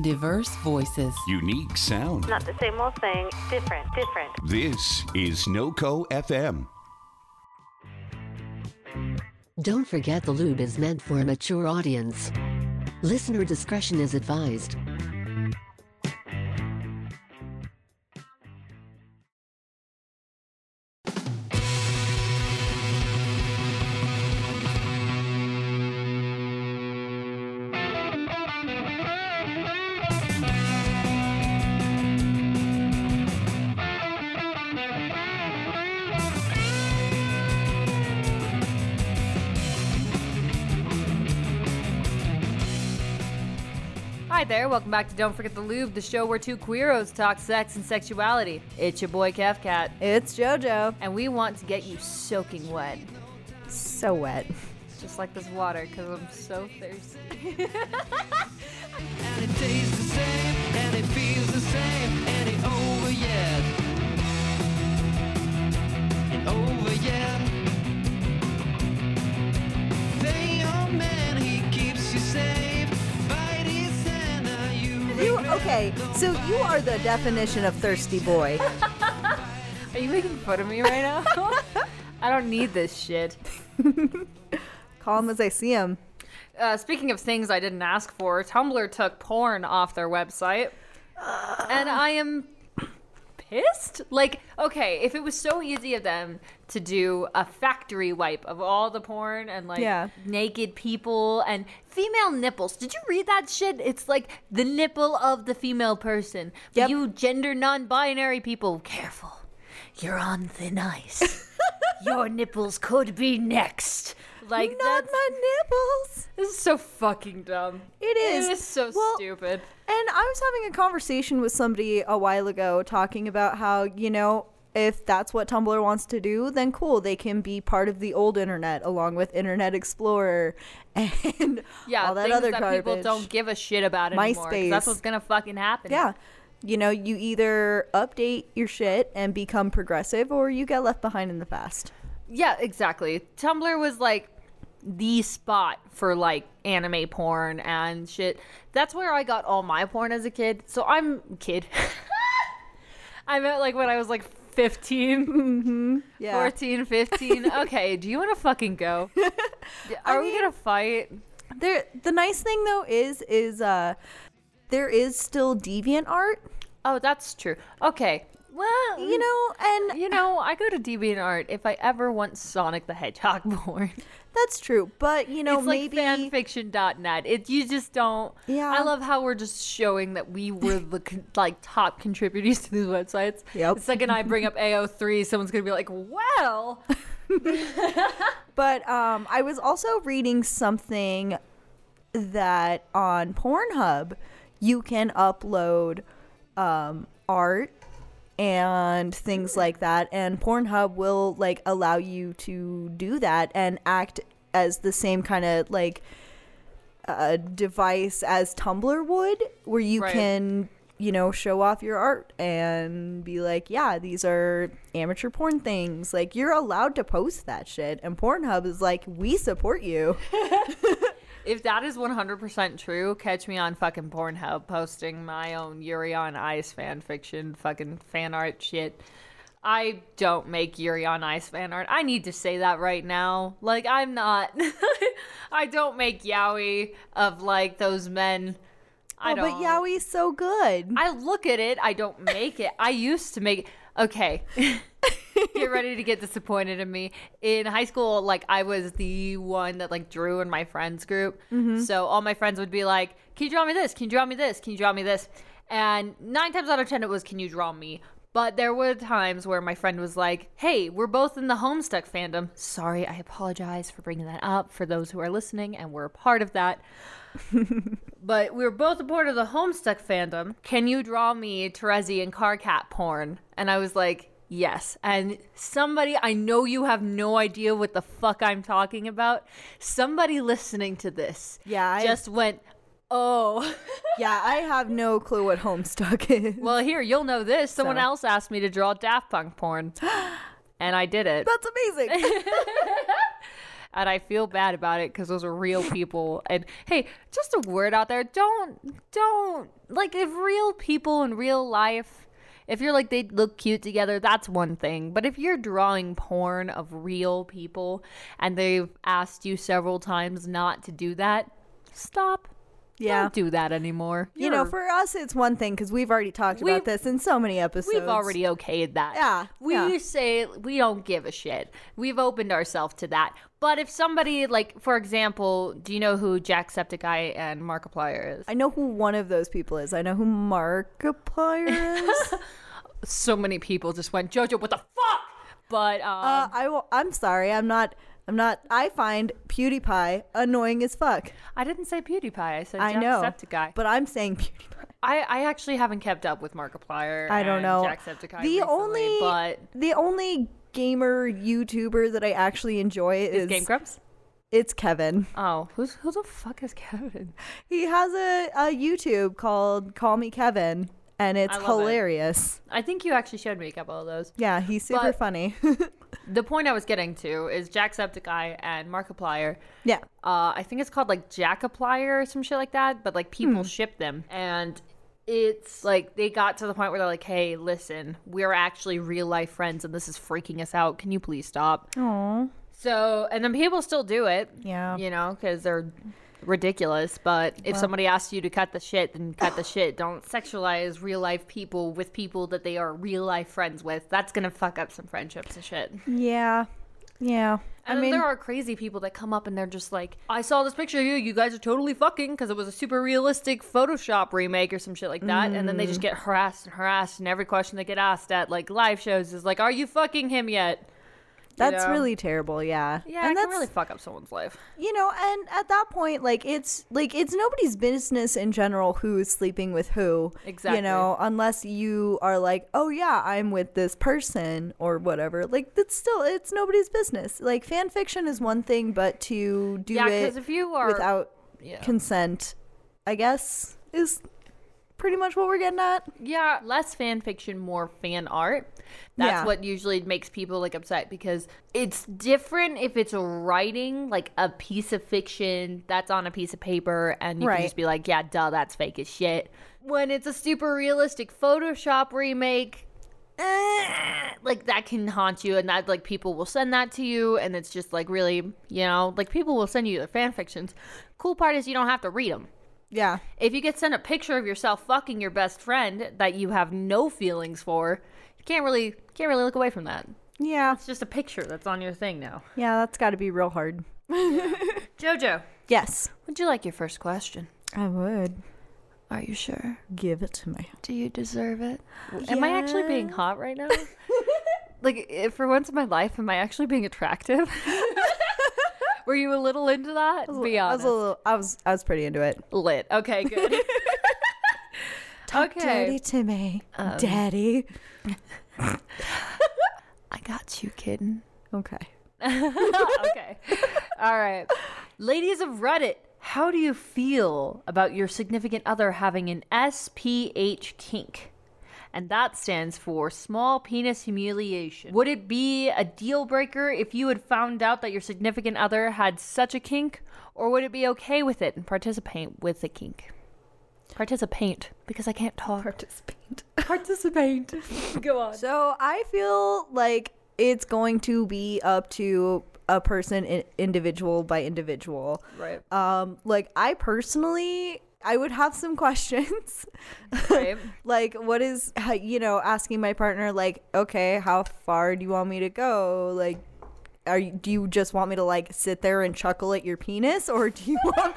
Diverse voices. Unique sound. Not the same old thing, different, different. This is NoCo FM. Don't forget the lube is meant for a mature audience. Listener discretion is advised. There, welcome back to Don't Forget the Lube, the show where two queeros talk sex and sexuality. It's your boy KevKat, It's JoJo. and we want to get you soaking wet, So wet. just like this water, because I'm so thirsty. And it tastes the same, and it feels the same, and it over yet. And over yet. Okay? So you are the definition of thirsty boy. Are you making fun of me right now? I don't need this shit. Call him as I see him. Uh, speaking of things I didn't ask for, Tumblr took porn off their website. And I am pissed. Like, okay, if it was so easy of them to do a factory wipe of all the porn and like Yeah. naked people and female nipples. Did you read that shit? It's like the nipple of the female person. Yep. You gender non binary people, careful. You're on thin ice. Your nipples could be next. Like Not my nipples. this is so fucking dumb. It is. It is so Well, stupid. And I was having a conversation with somebody a while ago talking about how, you know, if that's what Tumblr wants to do, then cool. They can be part of the old internet along with Internet Explorer and Yeah, all that other that garbage. people don't give a shit about anymore. 'cause That's what's gonna fucking happen. Yeah. You know, you either update your shit and become progressive or you get left behind in the past. Yeah, exactly. Tumblr was like the spot for like anime porn and shit. That's where I got all my porn as a kid. So I'm kid. I meant like when I was like 15, Yeah. 14, 15. Okay, do you want to fucking go? Are we mean- gonna fight? There the nice thing though is is uh there is still DeviantArt, Oh, that's true. Okay. Well, you know, and You know, I go to DeviantArt if I ever want Sonic the Hedgehog porn. that's true. But you know, it's like maybe fanfiction.net. It you just don't. Yeah. I love how we're just showing that we were the con- like top contributors to these websites. Yep. The second I bring up AO3, someone's gonna be like, "Well, But um, I was also reading something that on Pornhub you can upload um, art and things like that, and Pornhub will like allow you to do that and act as the same kind of like uh, device as Tumblr would, where you Right. can you know show off your art and be like, yeah, these are amateur porn things. Like you're allowed to post that shit, and Pornhub is like, we support you. if that is 100% true, catch me on fucking Pornhub posting my own Yuri on Ice fan fiction, fucking fan art shit. I don't make Yuri on Ice fan art. I need to say that right now. Like, I'm not. I don't make yaoi of like those men. I oh, don't. but Yaoi's so good. I look at it. I don't make it. I used to make. Okay. get ready to get disappointed in me. In high school, like I was the one that like drew in my friends group. Mm-hmm. So all my friends would be like, "Can you draw me this? Can you draw me this? Can you draw me this?" And nine times out of ten, it was, "Can you draw me But there were times where my friend was like, "Hey, we're both in the Homestuck fandom." Sorry, I apologize for bringing that up for those who are listening and we're a part of that. But we were both a part of the Homestuck fandom. Can you draw me Terezi and Karkat porn? And I was like, Yes. And somebody, I know you have no idea what the fuck I'm talking about. Somebody listening to this Yeah, I- just went, Oh. yeah, I have no clue what Homestuck is. well, here, you'll know this. Someone So- else asked me to draw Daft Punk porn. and I did it. That's amazing. and I feel bad about it because those are real people. And hey, just a word out there: don't, don't like if real people in real life. If you're like they look cute together, that's one thing. But if you're drawing porn of real people and they've asked you several times not to do that, stop. Yeah. Don't do that anymore. you know, You're- for us, it's one thing because we've already talked about this in so many episodes. We've already okayed that. Yeah, We yeah. say we don't give a shit. We've opened ourselves to that. But if somebody, like, for example, do you know who Jacksepticeye and Markiplier is? I know who one of those people is. I know who Markiplier is. So many people just went, JoJo, what the fuck? But, um, uh, I will. I'm sorry. I'm not. I'm not. I find PewDiePie annoying as fuck. I didn't say PewDiePie. I said I know. Jacksepticeye. But I'm saying PewDiePie. I, I actually haven't kept up with Markiplier. I don't know. Jacksepticeye the recently, only but the only gamer YouTuber that I actually enjoy is is Game Grumps. It's Kevin. Oh, who's who the fuck is Kevin? He has a, a YouTube called Call Me Kevin, and it's I love it. hilarious. I think you actually showed me a couple of those. Yeah, he's super But- funny. The point I was getting to is Jacksepticeye and Markiplier. yeah. Uh, I think it's called like Jackaplier or some shit like that, but like Hmm. people ship them. And it's like they got to the point where they're like, hey, listen, we're actually real life friends and this is freaking us out. Can you please stop? Aww. So, and then people still do it. Yeah. You know, because they're ridiculous. But if somebody asks you to cut the shit, then cut the shit. Don't sexualize real life people with people that they are real life friends with. That's to fuck up some friendships and shit. Yeah. Yeah. And I mean, there are crazy people that come up and they're just like, I saw this picture of you. You guys are totally fucking because it was a super realistic Photoshop remake or some shit like that. And then they just Mm. get harassed and harassed. And every question they get asked at like live shows is like, Are you fucking him yet? That's know? really terrible. Yeah. Yeah, and that's really fuck up someone's life. you know, and at that point, like it's like it's nobody's business in general who's sleeping with who. Exactly. You know, unless you are like, oh yeah, I'm with this person or whatever. Like that's still it's nobody's business. Like fan fiction is one thing, but to do Yeah, it if you are without yeah. consent, I guess is pretty much what we're getting at. Yeah, less fan fiction, more fan art. That's Yeah. what usually makes people like upset because it's different if it's writing, like a piece of fiction that's on a piece of paper, and you Right. can just be like, yeah, duh, that's fake as shit. When it's a super realistic Photoshop remake, eh, like that can haunt you, and that like people will send that to you, and it's just like really, you know, like people will send you their fan fictions. Cool part is you don't have to read them Yeah. if you get sent a picture of yourself fucking your best friend that you have no feelings for, you can't really can't really look away from that. Yeah. It's just a picture that's on your thing now. Yeah, that's got to be real hard. Jojo, Yes. would you like your first question? I would Are you sure? give it to me. Do you deserve it? Am I actually being hot right now? like, if for once in my life, am I actually being attractive? Were you a little into that? Be I was honest. a little. I was. I was pretty into it. lit. Okay, good. Talk Okay. dirty to me, um, daddy. I got you, kitten. Okay. okay. All right. Ladies of Reddit, how do you feel about your significant other having an SPH kink? And that stands for small penis humiliation. Would it be a deal breaker if you had found out that your significant other had such a kink? Or would it be okay with it and participate with the kink? Participate, because I can't talk. Participate. Participate. Go on. So I feel like it's going to be up to a person, individual by individual. Right. Um, like I personally, I would have some questions. Right. like, what is you know asking my partner like, okay, how far do you want me to go? Like. Are you, do you just want me to like sit there and chuckle at your penis, or do you want?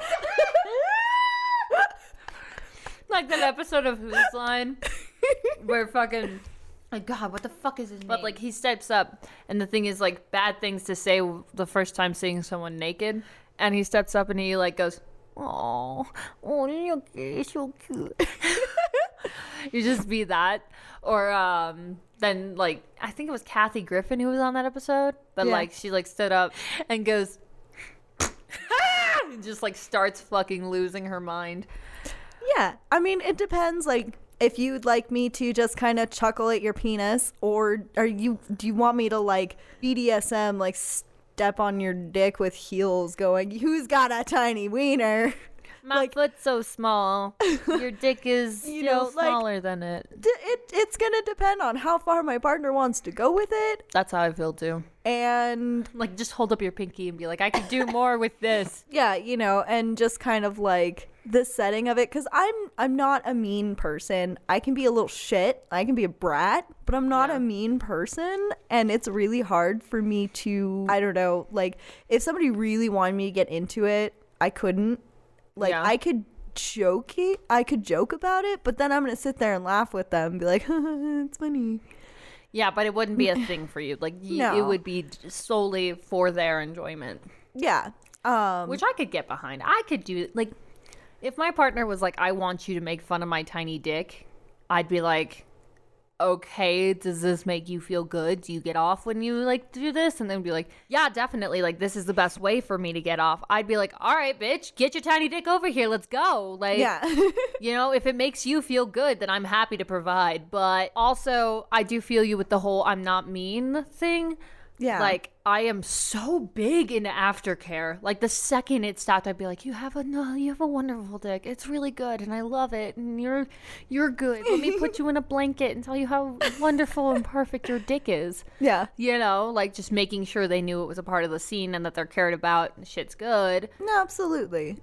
like that episode of Whose Line where fucking my god, what the fuck is his name? But like he steps up, and the thing is like bad things to say the first time seeing someone naked, and he steps up and he like goes, "Oh, oh, it's so cute." you just be that, or um, then like I think it was Kathy Griffin who was on that episode, but Yeah. like she like stood up and goes. and just like starts fucking losing her mind. Yeah, I mean, it depends. Like, if you'd like me to just kind of chuckle at your penis, or are you? Do you want me to like BDSM, like step on your dick with heels, going, "Who's got a tiny wiener?" My foot's so small. Your dick is You still know, like- smaller than it. D- It it's gonna depend on how far my partner wants to go with it, That's how I feel too. and Like, just hold up your pinky and be like, I could do more with this. yeah, you know, and just kind of like the setting of it cuz I'm I'm not a mean person. I can be a little shit. I can be a brat, but I'm not Yeah. a mean person and it's really hard for me to I don't know, like if somebody really wanted me to get into it, I couldn't. Like Yeah. I could joke it, I could joke about it, but then I'm going to sit there and laugh with them and be like, "It's funny." Yeah, but it wouldn't be a thing for you. Like, y- it would be solely for their enjoyment, Yeah. Um which I could get behind. I could do, like, if my partner was like, I want you to make fun of my tiny dick, I'd be like, okay, does this make you feel good? Do you get off when you like do this? And then be like, yeah, definitely. Like, this is the best way for me to get off. I'd be like, all right, bitch, get your tiny dick over here. Let's go. Like, yeah. you know, if it makes you feel good, then I'm happy to provide. But also, I do feel you with the whole I'm not mean thing. Yeah. Like, I am so big into aftercare. Like, the second it stopped, I'd be like, you have a, no, you have a wonderful dick. It's really good and I love it. And you're, you're good. Let me put you in a blanket and tell you how wonderful and perfect your dick is. yeah. You know, like just making sure they knew it was a part of the scene and that they're cared about and shit's good. No, absolutely.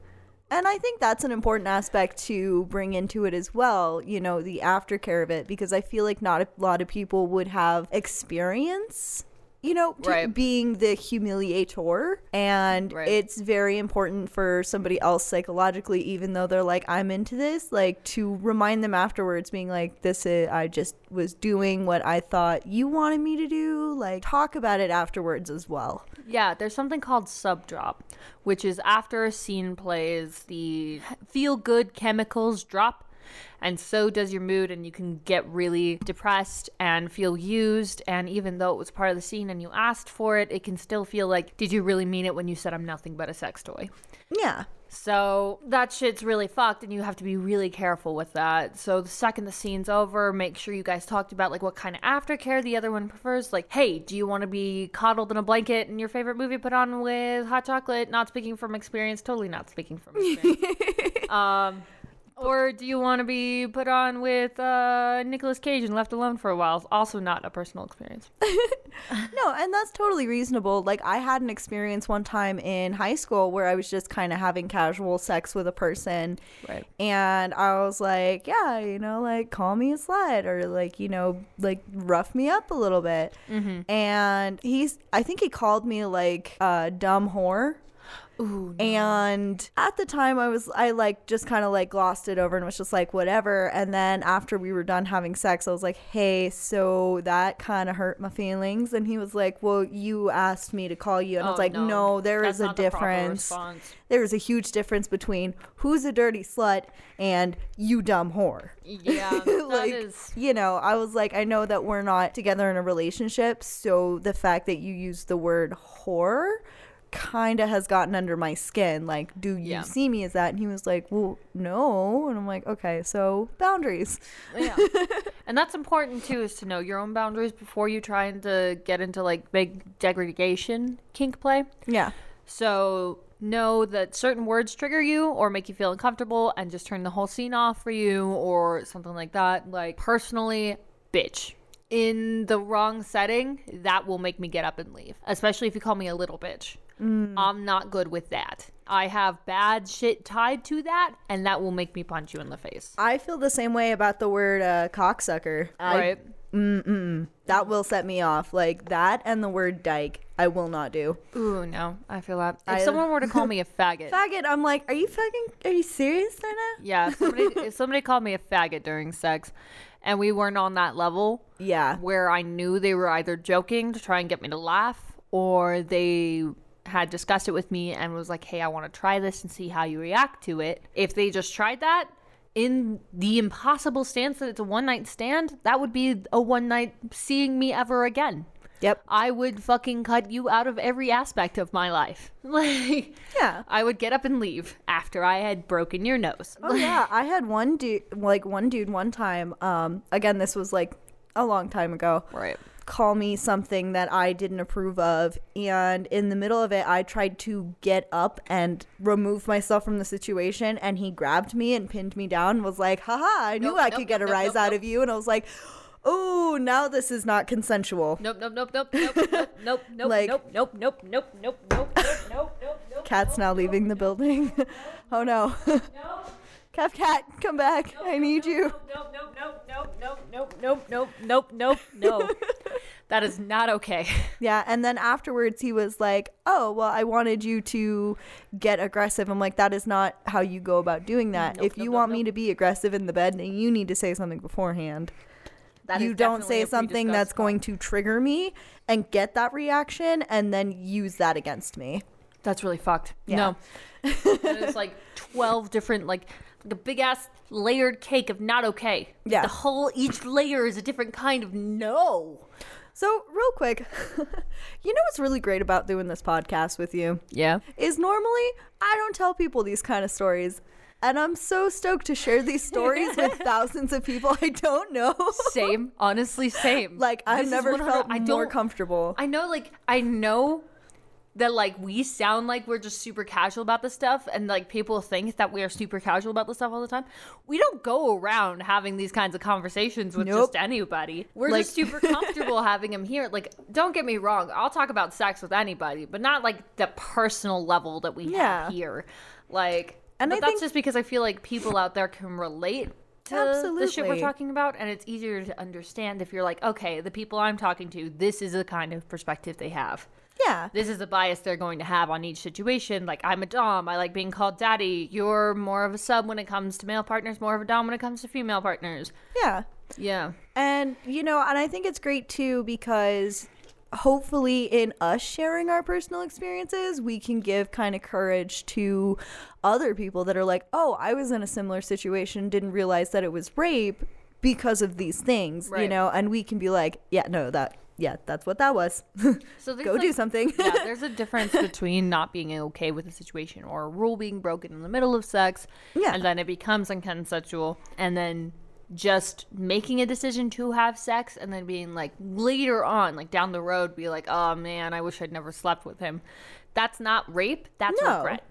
And I think that's an important aspect to bring into it as well, you know, the aftercare of it, because I feel like not a lot of people would have experience, you know, to Right. being the humiliator. And Right. it's very important for somebody else psychologically, even though they're like, I'm into this, like to remind them afterwards, being like, this is, I just was doing what I thought you wanted me to do. Like, talk about it afterwards as well. Yeah, there's something called sub drop, which is after a scene plays, the feel good chemicals drop, and so does your mood, and you can get really depressed and feel used. And even though it was part of the scene and you asked for it, it can still feel like, did you really mean it when you said I'm nothing but a sex toy? Yeah. So that shit's really fucked, and you have to be really careful with that. So the second the scene's over, make sure you guys talked about like what kind of aftercare the other one prefers. Like, hey, do you want to be coddled in a blanket and your favorite movie put on with hot chocolate? Not speaking from experience, totally not speaking from experience. um, or do you want to be put on with uh, Nicolas Cage and left alone for a while? Also not a personal experience. No, and that's totally reasonable. Like I had an experience one time in high school where I was just kind of having casual sex with a person. Right. And I was like, yeah, you know, like call me a slut or like, you know, like rough me up a little bit. And he's I think he called me like a dumb whore. Ooh, And at the time, I was, I like just kind of like glossed it over and was just like, whatever. And then after we were done having sex, I was like, hey, so that kind of hurt my feelings. And he was like, well, you asked me to call you. And I was Oh, like, no, there that's is a not the difference. There is a huge difference between who's a dirty slut and you dumb whore. Yeah, that like, is- you know, I was like, I know that we're not together in a relationship. So the fact that you use the word whore kind of has gotten under my skin. Like, do you Yeah. see me as that? And he was like, well, no. And I'm like, okay, so boundaries. Yeah. and that's important too is to know your own boundaries before you try and to get into like big degradation kink play. Yeah. So know that certain words trigger you or make you feel uncomfortable and just turn the whole scene off for you or something like that. Like personally, bitch. In the wrong setting, that will make me get up and leave. Especially if you call me a little bitch. I'm not good with that. I have bad shit tied to that, and that will make me punch you in the face. I feel the same way about the word uh, cocksucker. I- Right? that will set me off. Like that and the word dyke, I will not do. Ooh, no, I feel that. If I- someone were to call me a faggot, Faggot, I'm like, are you fucking, are you serious right now? yeah, if somebody, if somebody called me a faggot during sex, and we weren't on that level Yeah. where I knew they were either joking to try and get me to laugh or they had discussed it with me and was like, hey, I want to try this and see how you react to it. If they just tried that, in the impossible stance that it's a one night stand, that would be a one night seeing me ever again. Yep. I would fucking cut you out of every aspect of my life. Like, Yeah. I would get up and leave after I had broken your nose. Oh yeah, I had one dude, like one dude, one time. Um, again, this was like a long time ago. Right. Call me something that I didn't approve of, and in the middle of it, I tried to get up and remove myself from the situation, and he grabbed me and pinned me down. and Was like, "Haha! I knew Nope, I nope, could get a nope, rise out of you," and I was like. Oh, now this is not consensual. Nope, nope, nope, nope, nope, nope, nope, nope, Like- nope, nope, nope, nope, nope, nope, nope, nope, nope, nope. Cat's now leaving the building. oh no. Cap cat, come back. I need you. Nope, nope, nope, nope, nope, nope, nope, nope, nope, nope, no. That is not okay. Yeah, and then afterwards he was like, "Oh, well, I wanted you to get aggressive." I'm like, "That is not how you go about doing that. Nope, if you nope, want nope, me to be aggressive in the bed, then you need to say something beforehand. That is you don't say something that's going to trigger me and get that reaction and then use that against me." That's really fucked. Yeah. No. it's like 12 different, like, like a big ass layered cake of not okay. Yeah. The whole, each layer is a different kind of no. So, real quick, you know what's really great about doing this podcast with you? Yeah. is normally I don't tell people these kind of stories. And I'm so stoked to share these stories with thousands of people I don't know. Same. Honestly, same. like I've This never felt I more comfortable. I know, like, I know that, like, we sound like we're just super casual about this stuff, and, like, people think that we are super casual about this stuff all the time. We don't go around having these kinds of conversations with Nope. just anybody. We're Like- just super comfortable having them here. Like, don't get me wrong, I'll talk about sex with anybody, but not, like, the personal level that we Yeah. have here. Like, And but I that's think- just because I feel like people out there can relate to the shit we're talking about and it's easier to understand if you're like okay the people i'm talking to this is the kind of perspective they have. Yeah. this is the bias they're going to have on each situation. Like i'm a dom. I like being called daddy. You're more of a sub when it comes to male partners more of a dom when it comes to female partners. Yeah. yeah. And you know, and I think it's great too because hopefully in us sharing our personal experiences, we can give kind of courage to other people that are like, "Oh, I was in a similar situation, didn't realize that it was rape because of these things." You know, and we can be like, "Yeah, no, that yeah, that's what that was." so Go do something. yeah there's a difference between not being okay with a situation or a rule being broken in the middle of sex Yeah. and then it becomes unconsensual and then just making a decision to have sex and then being like later on like down the road be like oh man i wish i'd never slept with him that's not rape that's No. regret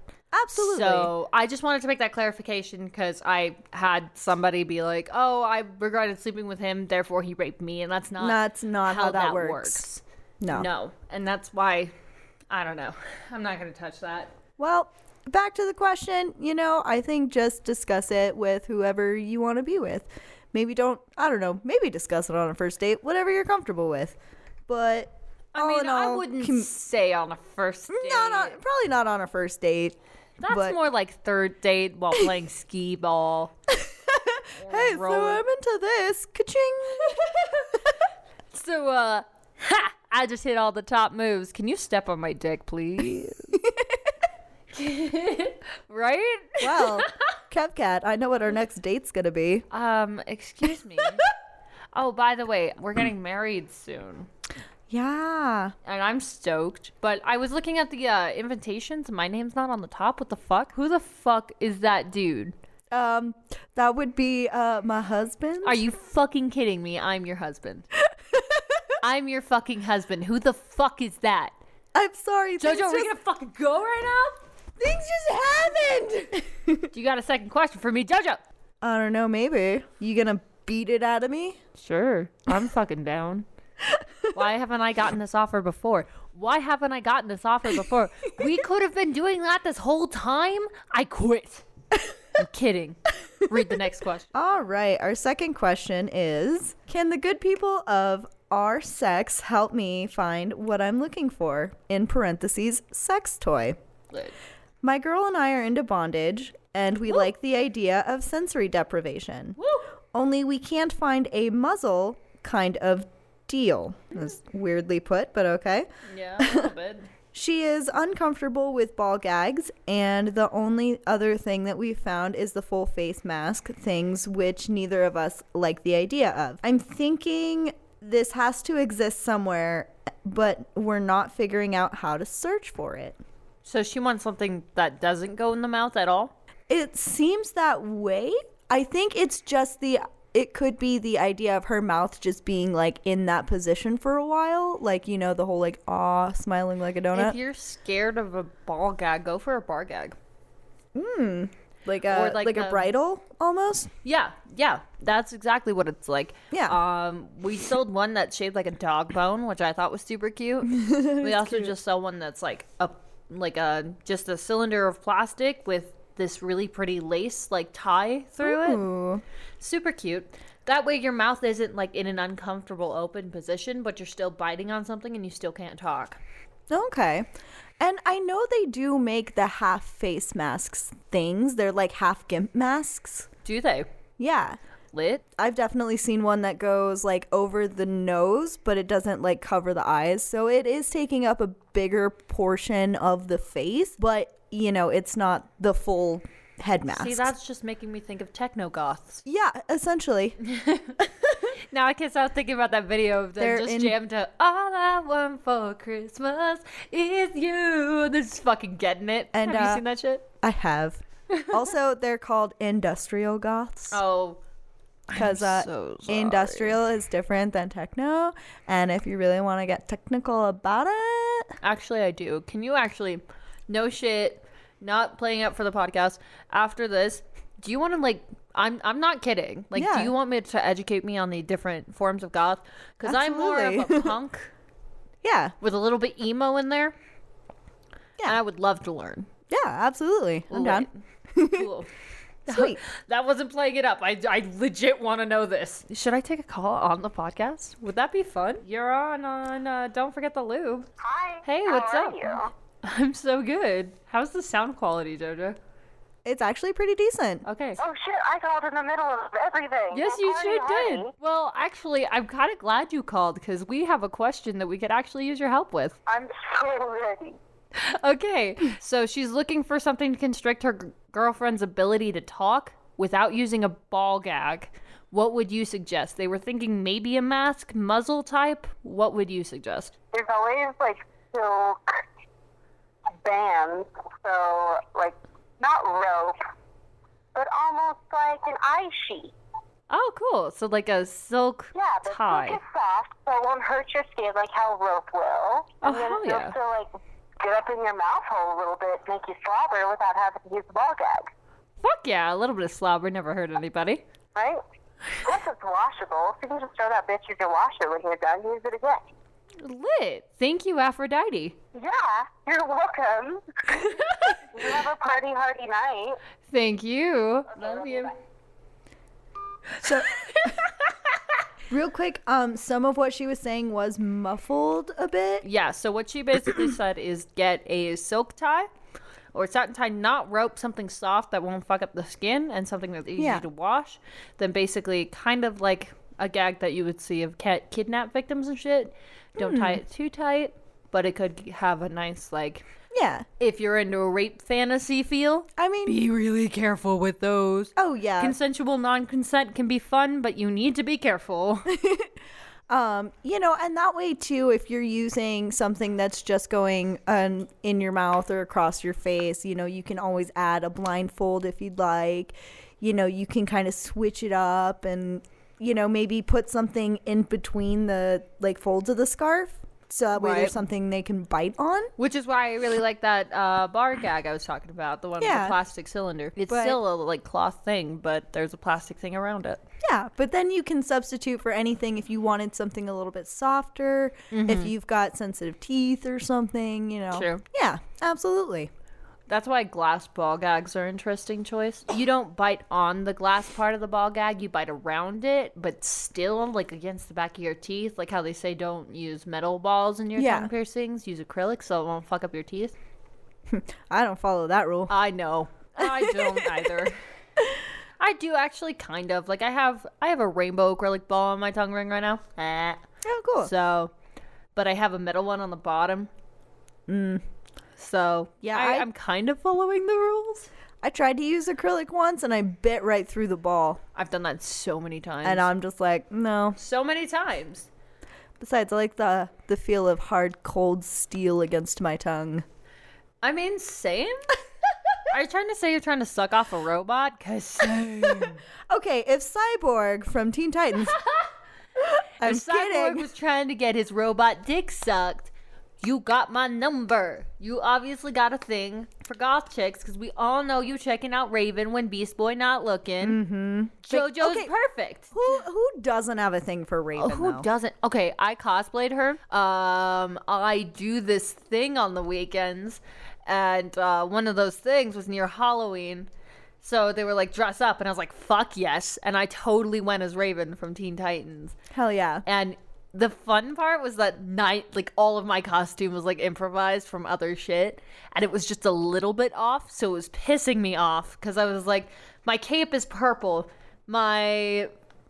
Absolutely. so I just wanted to make that clarification because I had somebody be like, "Oh, I regretted sleeping with him, therefore he raped me," and that's not That's not how that works. no. no, and that's why I don't know. I'm not gonna touch that. Well, back to the question, you know, I think just discuss it with whoever you want to be with. Maybe don't, I don't know, maybe discuss it on a first date, whatever you're comfortable with. But I mean, in I wouldn't com- say on a first date. not on, probably not on a first date. That's but- more like third date while playing skee ball. Hey, roll so. I'm into this. Ka-ching. So, uh, ha! I just hit all the top moves. Can you step on my dick, please? right? well, KevKat, I know what our next date's gonna be. Um, excuse me. oh, by the way, we're getting married soon. Yeah. And I'm stoked. But I was looking at the uh, invitations. My name's not on the top. What the fuck? Who the fuck is that dude? Um, that would be uh my husband. Are you fucking kidding me? I'm your husband. I'm your fucking husband. Who the fuck is that? I'm sorry. Jojo, are we just- gonna fucking go right Things just happened. Do you got a second question for me, Jojo? I don't know. Maybe you gonna beat it out of me? Sure. I'm fucking down. Why haven't I gotten this offer before? Why haven't I gotten this offer before? We could have been doing that this whole time. I quit. I'm kidding. Read the next question. All right. Our second question is Can the good people of our sex help me find what I'm looking for? In parentheses, sex toy. My girl and I are into bondage, and we like the idea of sensory deprivation. Woo! only we can't find a muzzle kind of deal. That's weirdly put, but okay. Yeah, a little bit. She is uncomfortable with ball gags, and the only other thing that we found is the full face mask, things which neither of us like the idea of. I'm thinking this has to exist somewhere, but we're not figuring out how to search for it. So she wants something that doesn't go in the mouth at all. It seems that way. I think it's just the it could be the idea of her mouth just being like in that position for a while, like you know the whole like ah smiling like a donut. If you're scared of a ball gag, go for a bar gag. Hmm. like a like like, a the- bridle almost. Yeah, yeah, that's exactly what it's like. Yeah. Um, we sold one that's shaped like a dog bone, which I thought was super cute. we also just sell one that's like a like a just a cylinder of plastic with this really pretty lace like tie through it. Super cute. That way your mouth isn't like in an uncomfortable open position, but you're still biting on something and you still can't talk. Okay. And I know they do make the half face masks things. They're like half gimp masks. Do they? Yeah. Lit? I've definitely seen one that goes like over the nose, but it doesn't like cover the eyes. So it is taking up a bigger portion of the face, but you know, it's not the full head mask. See, that's just making me think of techno goths. yeah, essentially. Now I can't stop thinking about that video of them They're just in- jammed to "All I Want for Christmas is You." This is fucking getting it. And, Have you uh, seen that shit? I have. also, they're called industrial goths. Oh, because uh, so industrial is different than techno. And if you really want to get technical about it, actually, I do. Can you actually, no shit, not playing up for the podcast. After this, do you want to like? I'm I'm not kidding. Like, Yeah. do you want me to educate me on the different forms of goth? Because I'm more of a punk yeah, with a little bit emo in there. Yeah. and I would love to learn. yeah, absolutely. I'm down. Cool. Sweet. That wasn't playing it up. I, I legit want to know this. Should I take a call on the podcast? Would that be fun? You're on on uh, Don't Forget the Lube. Hi. Hey, how what's are up? You? I'm so good. How's the sound quality, Jojo? It's actually pretty decent. Okay. Oh shit! I called in the middle of everything. Yes, you party sure did. hardy. Well, actually, I'm kind of glad you called because we have a question that we could actually use your help with. I'm so ready. Okay, so she's looking for something to constrict her g- girlfriend's ability to talk without using a ball gag. What would you suggest? They were thinking maybe a mask, muzzle type. What would you suggest? There's always like silk bands, so like not rope, but almost like an eye sheet. Oh, cool. So like a silk Yeah, the tie. silk is soft, so it won't hurt your skin like how rope will. Oh, then hell yeah. still like get up in your mouth hole a little bit, make you slobber without having to use the ball gag, Fuck yeah, a little bit of slobber never hurt anybody. right? Plus it's washable, so you can just throw that bitch in your washer when you're done. Use it again. Lit. Thank you, Aphrodite. Yeah, you're welcome. you have a party hardy night. Thank you. Love you. So, real quick, um, some of what she was saying was muffled a bit. Yeah, so what she basically said is get a silk tie or satin tie, not rope, something soft that won't fuck up the skin and something that's easy Yeah. to wash. Then basically kind of like a gag that you would see of cat kidnap victims and shit. Don't tie it too tight, but it could have a nice like Yeah, if you're into a rape fantasy feel. I mean, Be really careful with those. oh yeah, Consensual non-consent can be fun, but you need to be careful. um, you know, and that way too, if you're using something that's just going um, in your mouth or across your face, you know, you can always add a blindfold if you'd like. You know, you can kind of switch it up and you know maybe put something in between the like folds of the scarf, so that way Right. there's something they can bite on. Which is why I really like that uh, bar gag I was talking about, the one with Yeah. the plastic cylinder. It's But- still a like cloth thing, but there's a plastic thing around it. Yeah, but then you can substitute for anything if you wanted something a little bit softer, if you've got sensitive teeth or something, you know. True. Yeah, absolutely. That's why glass ball gags are an interesting choice. You don't bite on the glass part of the ball gag, you bite around it, but still like against the back of your teeth, like how they say don't use metal balls in your Yeah. tongue piercings, use acrylic so it won't fuck up your teeth. I don't follow that rule. I know. I don't either. I do actually kind of like I have I have a rainbow acrylic ball on my tongue ring right now. Eh. Oh, cool. So, but I have a metal one on the bottom. Mm. So Yeah, I, I'm kind of following the rules. I tried to use acrylic once and I bit right through the ball. I've done that so many times. And I'm just like, no. so many times. Besides, I like the the feel of hard, cold steel against my tongue. I mean, same. Are you trying to say you're trying to suck off a robot? Cause same. Okay, if Cyborg from Teen Titans, I'm if Cyborg kidding. was trying to get his robot dick sucked, you got my number. You obviously got a thing for goth chicks because we all know you checking out Raven when Beast Boy not looking. Mm-hmm. JoJo's okay, perfect. Who who doesn't have a thing for Raven? Oh, who though? doesn't? Okay, I cosplayed her. Um, I do this thing on the weekends, and uh, one of those things was near Halloween. So they were like, dress up, and I was like, fuck yes. And I totally went as Raven from Teen Titans. Hell yeah. And the fun part was that night, like all of my costume was like improvised from other shit, and it was just a little bit off. So it was pissing me off because I was like, my cape is purple, my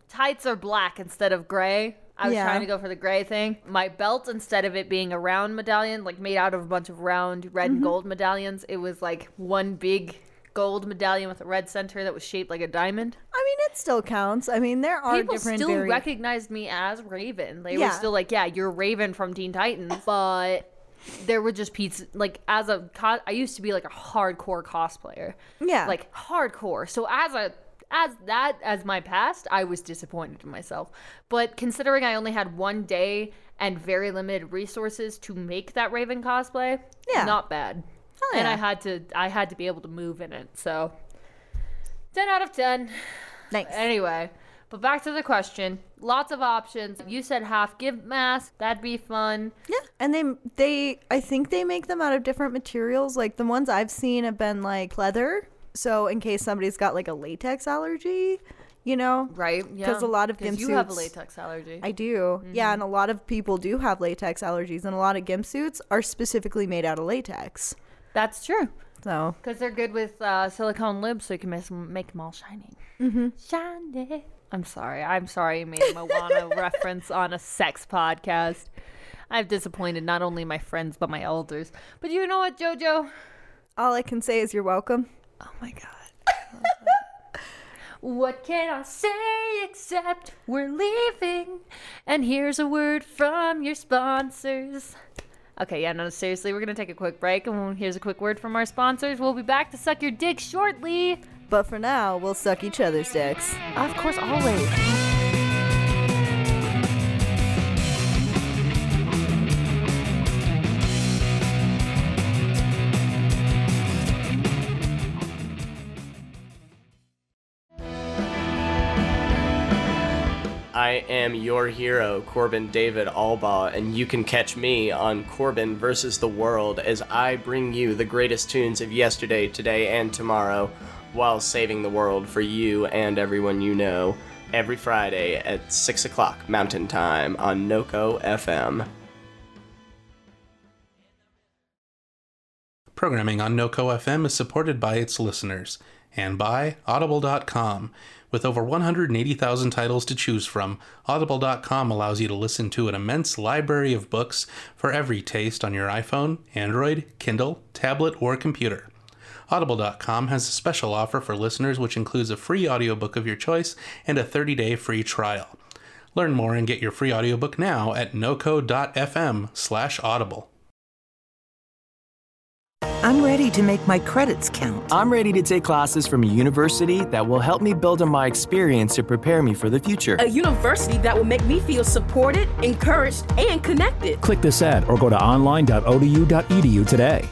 tights are black instead of gray. I was Yeah. trying to go for the gray thing. My belt, instead of it being a round medallion, like made out of a bunch of round red Mm-hmm. and gold medallions, it was like one big gold medallion with a red center that was shaped like a diamond I mean, it still counts. I mean, there are people different still recognized me as Raven. They Yeah. were still like, "Yeah, you're Raven from Teen Titans," but there were just pizza. Like as a, co- I used to be like a hardcore cosplayer. Yeah. like hardcore. So as a as that as my past, I was disappointed in myself. But considering I only had one day and very limited resources to make that Raven cosplay, Yeah. not bad. Hell And I had to I had to be able to move in it. So 10 out of 10. Nice. Anyway, but back to the question. Lots of options. You said half gimp mask. That'd be fun. Yeah, and they they I think they make them out of different materials. Like the ones I've seen have been like leather. So in case somebody's got like a latex allergy, you know, Right? Yeah. 'Cause a lot of gimp you have a latex allergy. I do. Yeah, Mm-hmm. and a lot of people do have latex allergies, and a lot of gimp suits are specifically made out of latex. That's true. So Because they're good with uh, silicone lips, so you can make them, make them all shiny. Mm-hmm. Shiny. I'm sorry. I'm sorry I made a Moana reference on a sex podcast. I've disappointed not only my friends, but my elders. But you know what, JoJo? all I can say is you're welcome. Oh my god. what can I say except we're leaving? And here's a word from your sponsors. Okay, yeah, no, seriously, we're gonna take a quick break, and here's a quick word from our sponsors. We'll be back to suck your dick shortly. But for now, we'll suck each other's dicks. Of course, always. I am your hero, Corbin David Albaugh, and you can catch me on Corbin versus the World as I bring you the greatest tunes of yesterday, today, and tomorrow while saving the world for you and everyone you know every Friday at 6 o'clock Mountain Time on NOCO FM. Programming on NoCo FM is supported by its listeners and by Audible.com. With over 180,000 titles to choose from, Audible.com allows you to listen to an immense library of books for every taste on your iPhone, Android, Kindle, tablet, or computer. Audible.com has a special offer for listeners which includes a free audiobook of your choice and a 30-day free trial. Learn more and get your free audiobook now at noco.fm slash audible. I'm ready to make my credits count. I'm ready to take classes from a university that will help me build on my experience to prepare me for the future. A university that will make me feel supported, encouraged, and connected. Click this ad or go to online.odu.edu today.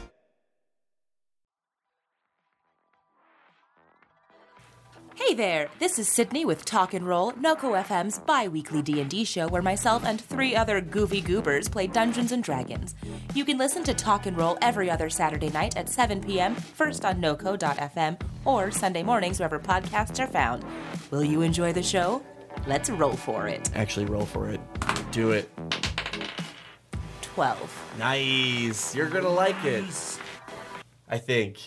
Hey there, this is Sydney with Talk and Roll, NoCo FM's bi-weekly D&D show where myself and three other goofy goobers play Dungeons and Dragons. You can listen to Talk and Roll every other Saturday night at 7 p.m., first on NoCo.fm, or Sunday mornings wherever podcasts are found. Will you enjoy the show? Let's roll for it. Actually, roll for it. Do it. 12. Nice. You're gonna like it. I think.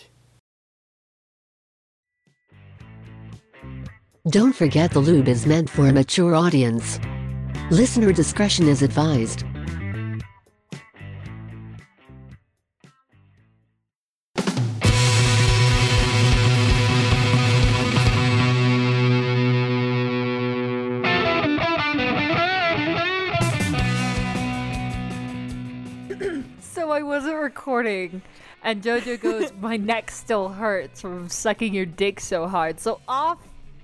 Don't forget the lube is meant for a mature audience. Listener discretion is advised. So I wasn't recording, and JoJo goes, "My neck still hurts from sucking your dick so hard." So off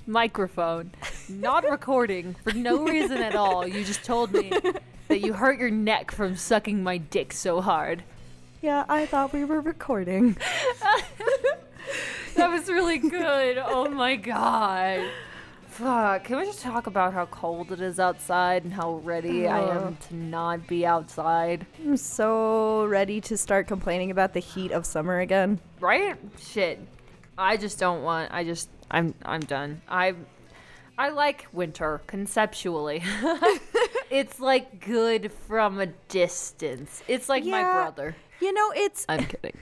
microphone, not recording for no reason at all. You just told me that you hurt your neck from sucking my dick so hard. Yeah, I thought we were recording. That was really good. Oh my god. Fuck. Can we just talk about how cold it is outside and how ready I am to not be outside? I'm so ready to start complaining about the heat of summer again. Right? Shit. I just don't want I just I'm I'm done. I I like winter conceptually. it's like good from a distance. It's like my brother. You know, it's I'm kidding.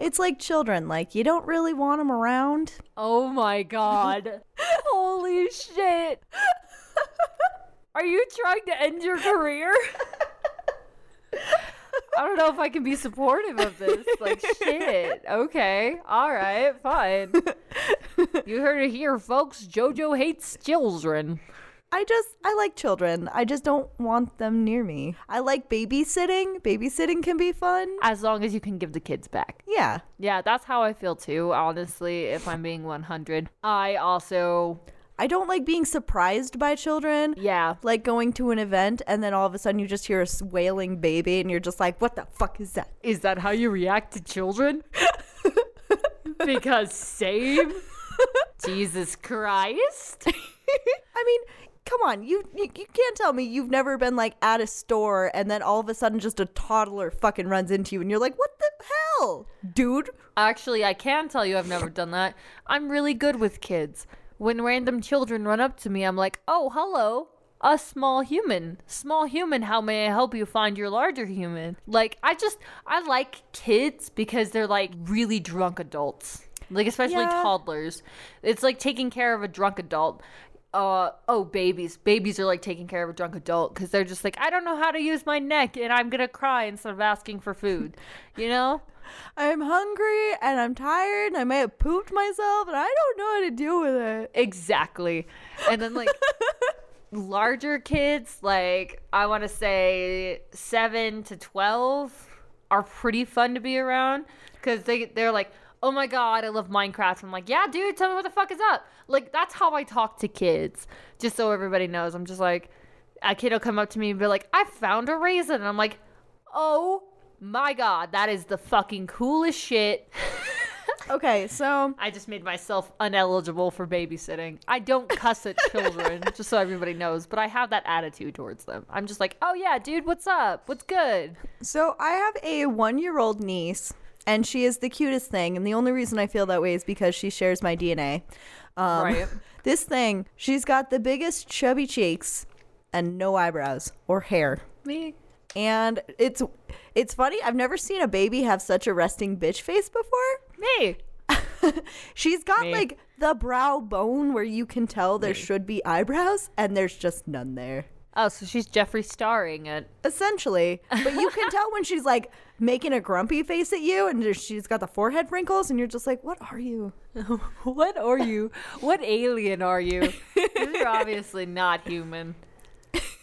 it's like children. Like you don't really want them around. Oh my god. Holy shit. Are you trying to end your career? I don't know if I can be supportive of this. Like, shit. Okay. All right. Fine. You heard it here, folks. JoJo hates children. I just I like children. I just don't want them near me. I like babysitting. Babysitting can be fun. As long as you can give the kids back. Yeah. Yeah, that's how I feel too, honestly, if I'm being 100. I also. I don't like being surprised by children. Yeah. Like going to an event and then all of a sudden you just hear a wailing baby and you're just like, what the fuck is that? Is that how you react to children? because same. Jesus Christ. I mean, come on. You, you you can't tell me you've never been like at a store and then all of a sudden just a toddler fucking runs into you and you're like, what the hell, dude? Actually, I can tell you I've never done that. I'm really good with kids. When random children run up to me, I'm like, oh, hello. A small human. Small human, how may I help you find your larger human? Like, I just, I like kids because they're like really drunk adults. Like, especially Yeah. toddlers. It's like taking care of a drunk adult. Uh, oh, babies. Babies are like taking care of a drunk adult because they're just like, I don't know how to use my neck and I'm gonna cry instead of asking for food. You know? I'm hungry and I'm tired and I may have pooped myself and I don't know how to deal with it. Exactly. And then like larger kids, like I want to say 7 to 12 are pretty fun to be around cuz they they're like, "Oh my god, I love Minecraft." I'm like, "Yeah, dude, tell me what the fuck is up." Like that's how I talk to kids. Just so everybody knows. I'm just like a kid will come up to me and be like, "I found a raisin." And I'm like, "Oh my god, that is the fucking coolest shit." Okay, so I just made myself uneligible for babysitting. I don't cuss at children, just so everybody knows, but I have that attitude towards them. I'm just like, oh yeah, dude, what's up? What's good? So I have a one year old niece, and she is the cutest thing. And the only reason I feel that way is because she shares my DNA. Um, Right. This thing, she's got the biggest chubby cheeks and no eyebrows or hair. Me. And it's it's funny. I've never seen a baby have such a resting bitch face before. Me. She's got Me. like the brow bone where you can tell there should be eyebrows, and there's just none there. Oh, so she's Jeffree starring it. Essentially. But you can tell when she's like making a grumpy face at you and she's got the forehead wrinkles and you're just like, what are you? what are you? What alien are you? You're obviously not human.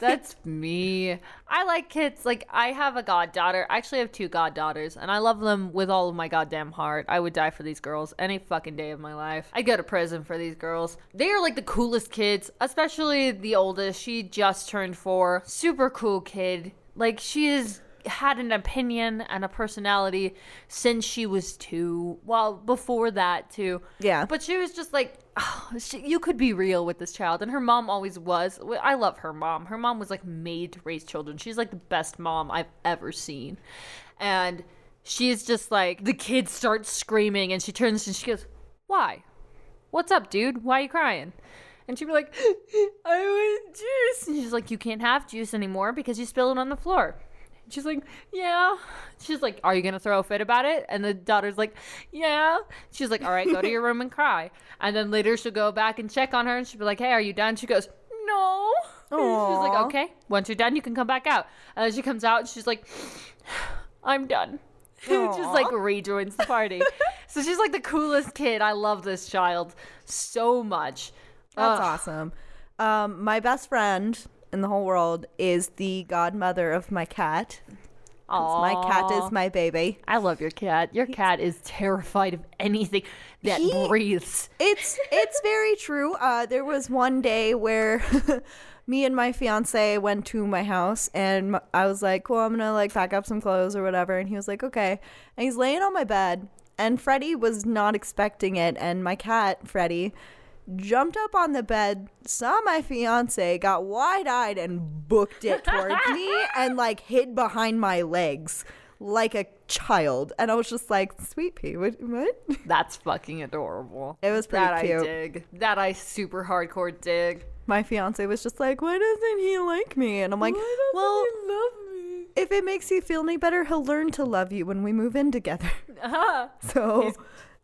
That's me. I like kids. Like I have a goddaughter. I actually have two goddaughters, and I love them with all of my goddamn heart. I would die for these girls any fucking day of my life. I go to prison for these girls. They are like the coolest kids, especially the oldest. She just turned four. Super cool kid. Like she is had an opinion and a personality since she was two. Well, before that too. Yeah. But she was just like, oh, she, you could be real with this child, and her mom always was. I love her mom. Her mom was like made to raise children. She's like the best mom I've ever seen, and she's just like the kid starts screaming, and she turns and she goes, "Why? What's up, dude? Why are you crying?" And she'd be like, "I want juice," and she's like, "You can't have juice anymore because you spilled it on the floor." She's like, yeah. She's like, are you gonna throw a fit about it? And the daughter's like, yeah. She's like, all right, go to your room and cry. And then later she'll go back and check on her, and she'll be like, hey, are you done? She goes, no. She's like, okay. Once you're done, you can come back out. And then she comes out, and she's like, I'm done. Just like rejoins the party. so she's like the coolest kid. I love this child so much. That's Ugh. awesome. Um, my best friend in the whole world is the godmother of my cat. My cat is my baby. I love your cat. Your cat is terrified of anything that He- breathes. It's it's very true. Uh, there was one day where me and my fiance went to my house, and I was like, "Cool, I'm gonna like pack up some clothes or whatever," and he was like, "Okay," and he's laying on my bed, and Freddie was not expecting it, and my cat Freddie jumped up on the bed, saw my fiance, got wide eyed, and booked it towards me, and like hid behind my legs like a child, and I was just like, "Sweet pea, what?" what? That's fucking adorable. It was pretty that cute. I dig. That I super hardcore dig. my fiance was just like, "Why doesn't he like me?" And I'm like, "Well, if it makes you feel any better, he'll learn to love you when we move in together." Uh-huh. So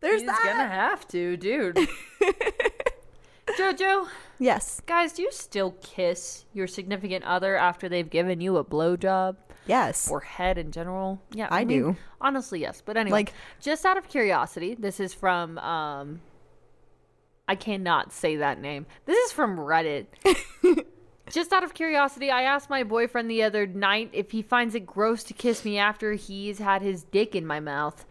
there's He's that. gonna have to, dude. Jojo, Yes. guys, do you still kiss your significant other after they've given you a blowjob? Yes. Or head in general? Yeah, I mean, do. Honestly, yes. But anyway, Like- just out of curiosity, this is from um I cannot say that name. This is from Reddit. Just out of curiosity, I asked my boyfriend the other night if he finds it gross to kiss me after he's had his dick in my mouth.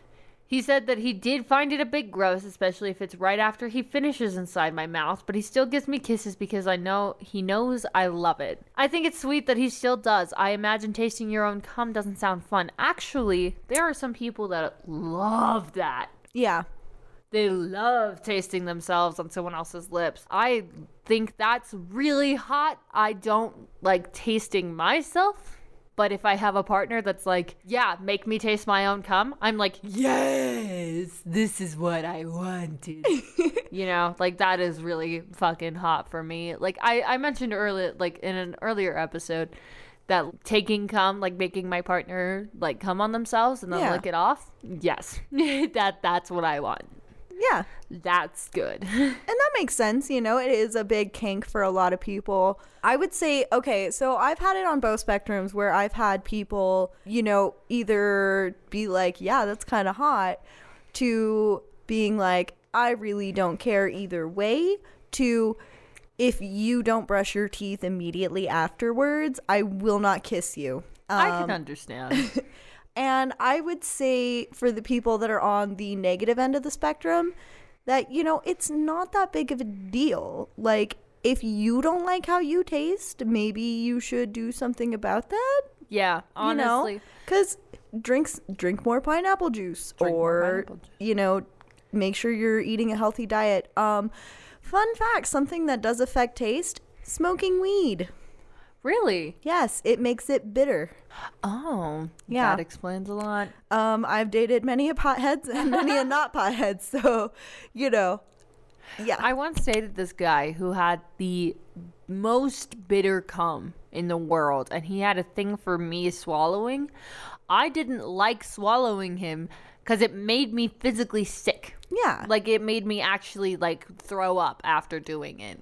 He said that he did find it a bit gross, especially if it's right after he finishes inside my mouth, but he still gives me kisses because I know he knows I love it. I think it's sweet that he still does. I imagine tasting your own cum doesn't sound fun. Actually, there are some people that love that. Yeah. They love tasting themselves on someone else's lips. I think that's really hot. I don't like tasting myself, but if I have a partner that's like, yeah, make me taste my own cum, I'm like, yes, this is what I wanted. you know, like that is really fucking hot for me. Like I, I mentioned earlier, like in an earlier episode, that taking cum, like making my partner like come on themselves and then Yeah. lick it off. Yes, that that's what I want. Yeah. That's good. And that makes sense, you know, it is a big kink for a lot of people. I would say, okay, so I've had it on both spectrums where I've had people, you know, either be like, yeah, that's kind of hot, to being like, I really don't care either way, to if you don't brush your teeth immediately afterwards, I will not kiss you. I can Um, understand. and I would say for the people that are on the negative end of the spectrum, that, you know, it's not that big of a deal. Like, if you don't like how you taste, maybe you should do something about that. Yeah, honestly. You know? Because drinks, drink more pineapple juice or, you know, make sure you're eating a healthy diet. Um, fun fact something that does affect taste smoking weed. Really? Yes, it makes it bitter. Oh, yeah. that explains a lot. Um, I've dated many a potheads and many a not potheads, so you know, yeah. I once dated this guy who had the most bitter cum in the world, and he had a thing for me swallowing. I didn't like swallowing him because it made me physically sick. Yeah. Like it made me actually like throw up after doing it.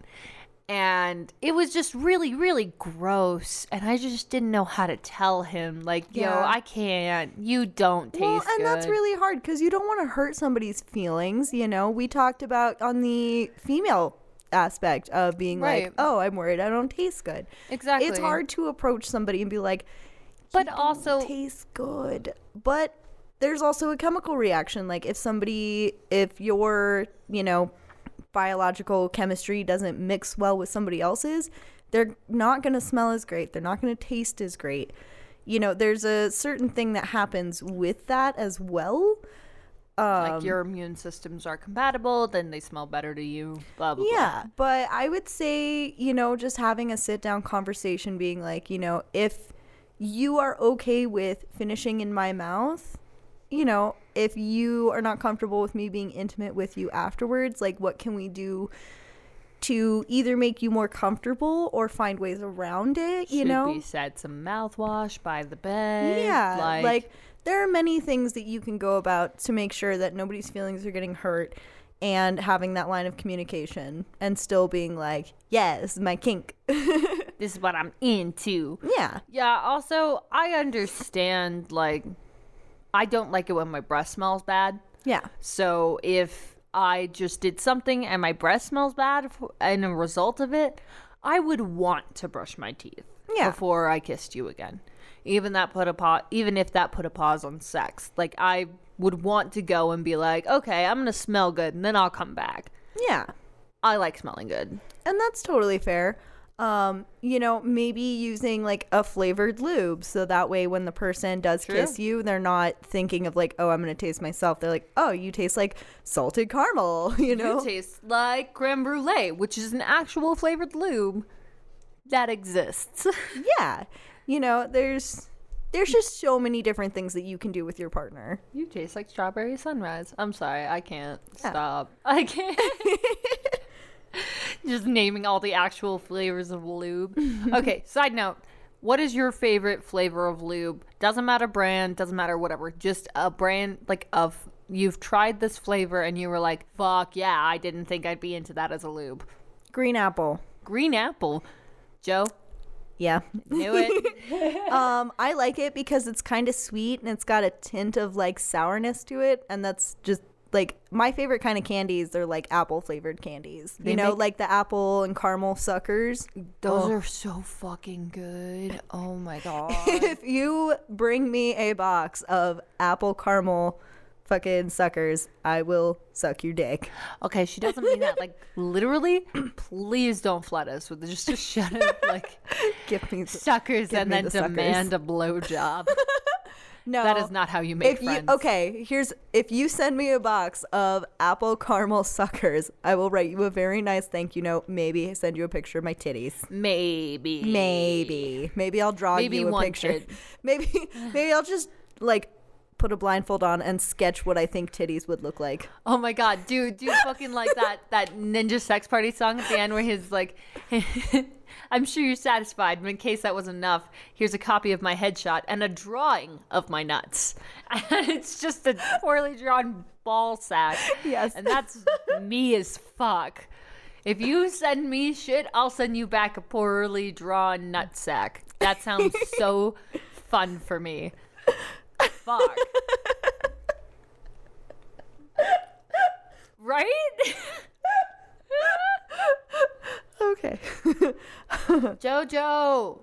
And it was just really, really gross. And I just didn't know how to tell him, like, yo, Yeah. I can't. You don't taste Well, and that's really hard because you don't want to hurt somebody's feelings. You know, we talked about on the female aspect of being Right. like, "Oh, I'm worried I don't taste good." Exactly. It's hard to approach somebody and be like, but also tastes good. But there's also a chemical reaction. Like if somebody, if your, you know, biological chemistry doesn't mix well with somebody else's, they're not going to smell as great. They're not going to taste as great. You know, there's a certain thing that happens with that as well. Um, like your immune systems are compatible, then they smell better to you. Blah blah. Yeah, but I would say, you know, just having a sit down conversation, being like, you know, if you are okay with finishing in my mouth, you know, if you are not comfortable with me being intimate with you afterwards, like, what can we do to either make you more comfortable or find ways around it, you Should know? we set some mouthwash by the bed? Yeah, like, like, there are many things that you can go about to make sure that nobody's feelings are getting hurt and having that line of communication and still being like, yeah, this is my kink. this is what I'm into. Yeah. Yeah, also I understand like I don't like it when my breath smells bad. Yeah. So if I just did something and my breath smells bad and a result of it, I would want to brush my teeth Yeah. before I kissed you again. Even that put a pause, even if that put a pause on sex. Like I would want to go and be like, okay, I'm gonna smell good, and then I'll come back. Yeah. I like smelling good. And that's totally fair. Um, you know, maybe using like a flavored lube so that way when the person does True. kiss you, they're not thinking of like, oh, I'm gonna taste myself. They're like, oh, you taste like salted caramel, you know? You taste like creme brulee, which is an actual flavored lube that exists. yeah. You know, there's there's just so many different things that you can do with your partner. You taste like strawberry sunrise. I'm sorry, I can't stop. I can't. Just naming all the actual flavors of lube. okay, side note. What is your favorite flavor of lube? Doesn't matter brand, doesn't matter whatever. Just a brand like of you've tried this flavor and you were like, "Fuck yeah, I didn't think I'd be into that as a lube." Green apple. Green apple. Joe, Yeah. knew it. um, I like it because it's kind of sweet and it's got a tint of like sourness to it, and that's just like my favorite kind of candies. They're like apple flavored candies. They you know, make- like the apple and caramel suckers. Those Oh. are so fucking good. Oh my god. if you bring me a box of apple caramel fucking suckers, I will suck your dick. Okay, she doesn't mean that like literally. Please don't flood us with just just shut up like give me the, suckers give and me then the suckers. demand a blowjob. No, that is not how you make if friends. You, okay, here's if you send me a box of apple caramel suckers, I will write you a very nice thank you note. Maybe send you a picture of my titties. Maybe. Maybe. Maybe I'll draw Maybe you a picture. Maybe maybe I'll just like put a blindfold on and sketch what I think titties would look like. Oh my god, dude, dude, fucking like that that ninja sex party song at the end where he's like, "I'm sure you're satisfied." But in case that was enough, here's a copy of my headshot and a drawing of my nuts. And it's just a poorly drawn ball sack. Yes, and that's me as fuck. If you send me shit, I'll send you back a poorly drawn nut sack. That sounds so fun for me. Fuck. right? Okay. Jojo.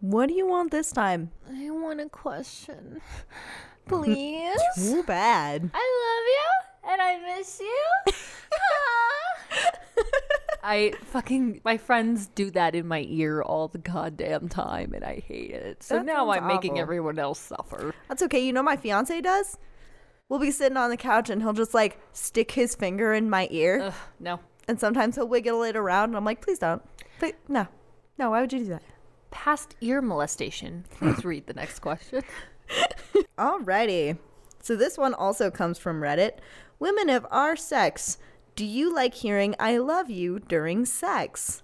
What do you want this time? I want a question. Please? Too bad. I love you and I miss you. Ah. I fucking my friends do that in my ear all the goddamn time and I hate it. So That now sounds I'm making awful. everyone else suffer. That's okay. You know my fiance does? We'll be sitting on the couch and he'll just like stick his finger in my ear. no. And sometimes he'll wiggle it around and I'm like, please don't. Please, no. No, why would you do that? Past ear molestation. Let's read the next question. Alrighty. So this one also comes from Reddit. Women of our sex, do you like hearing I love you during sex?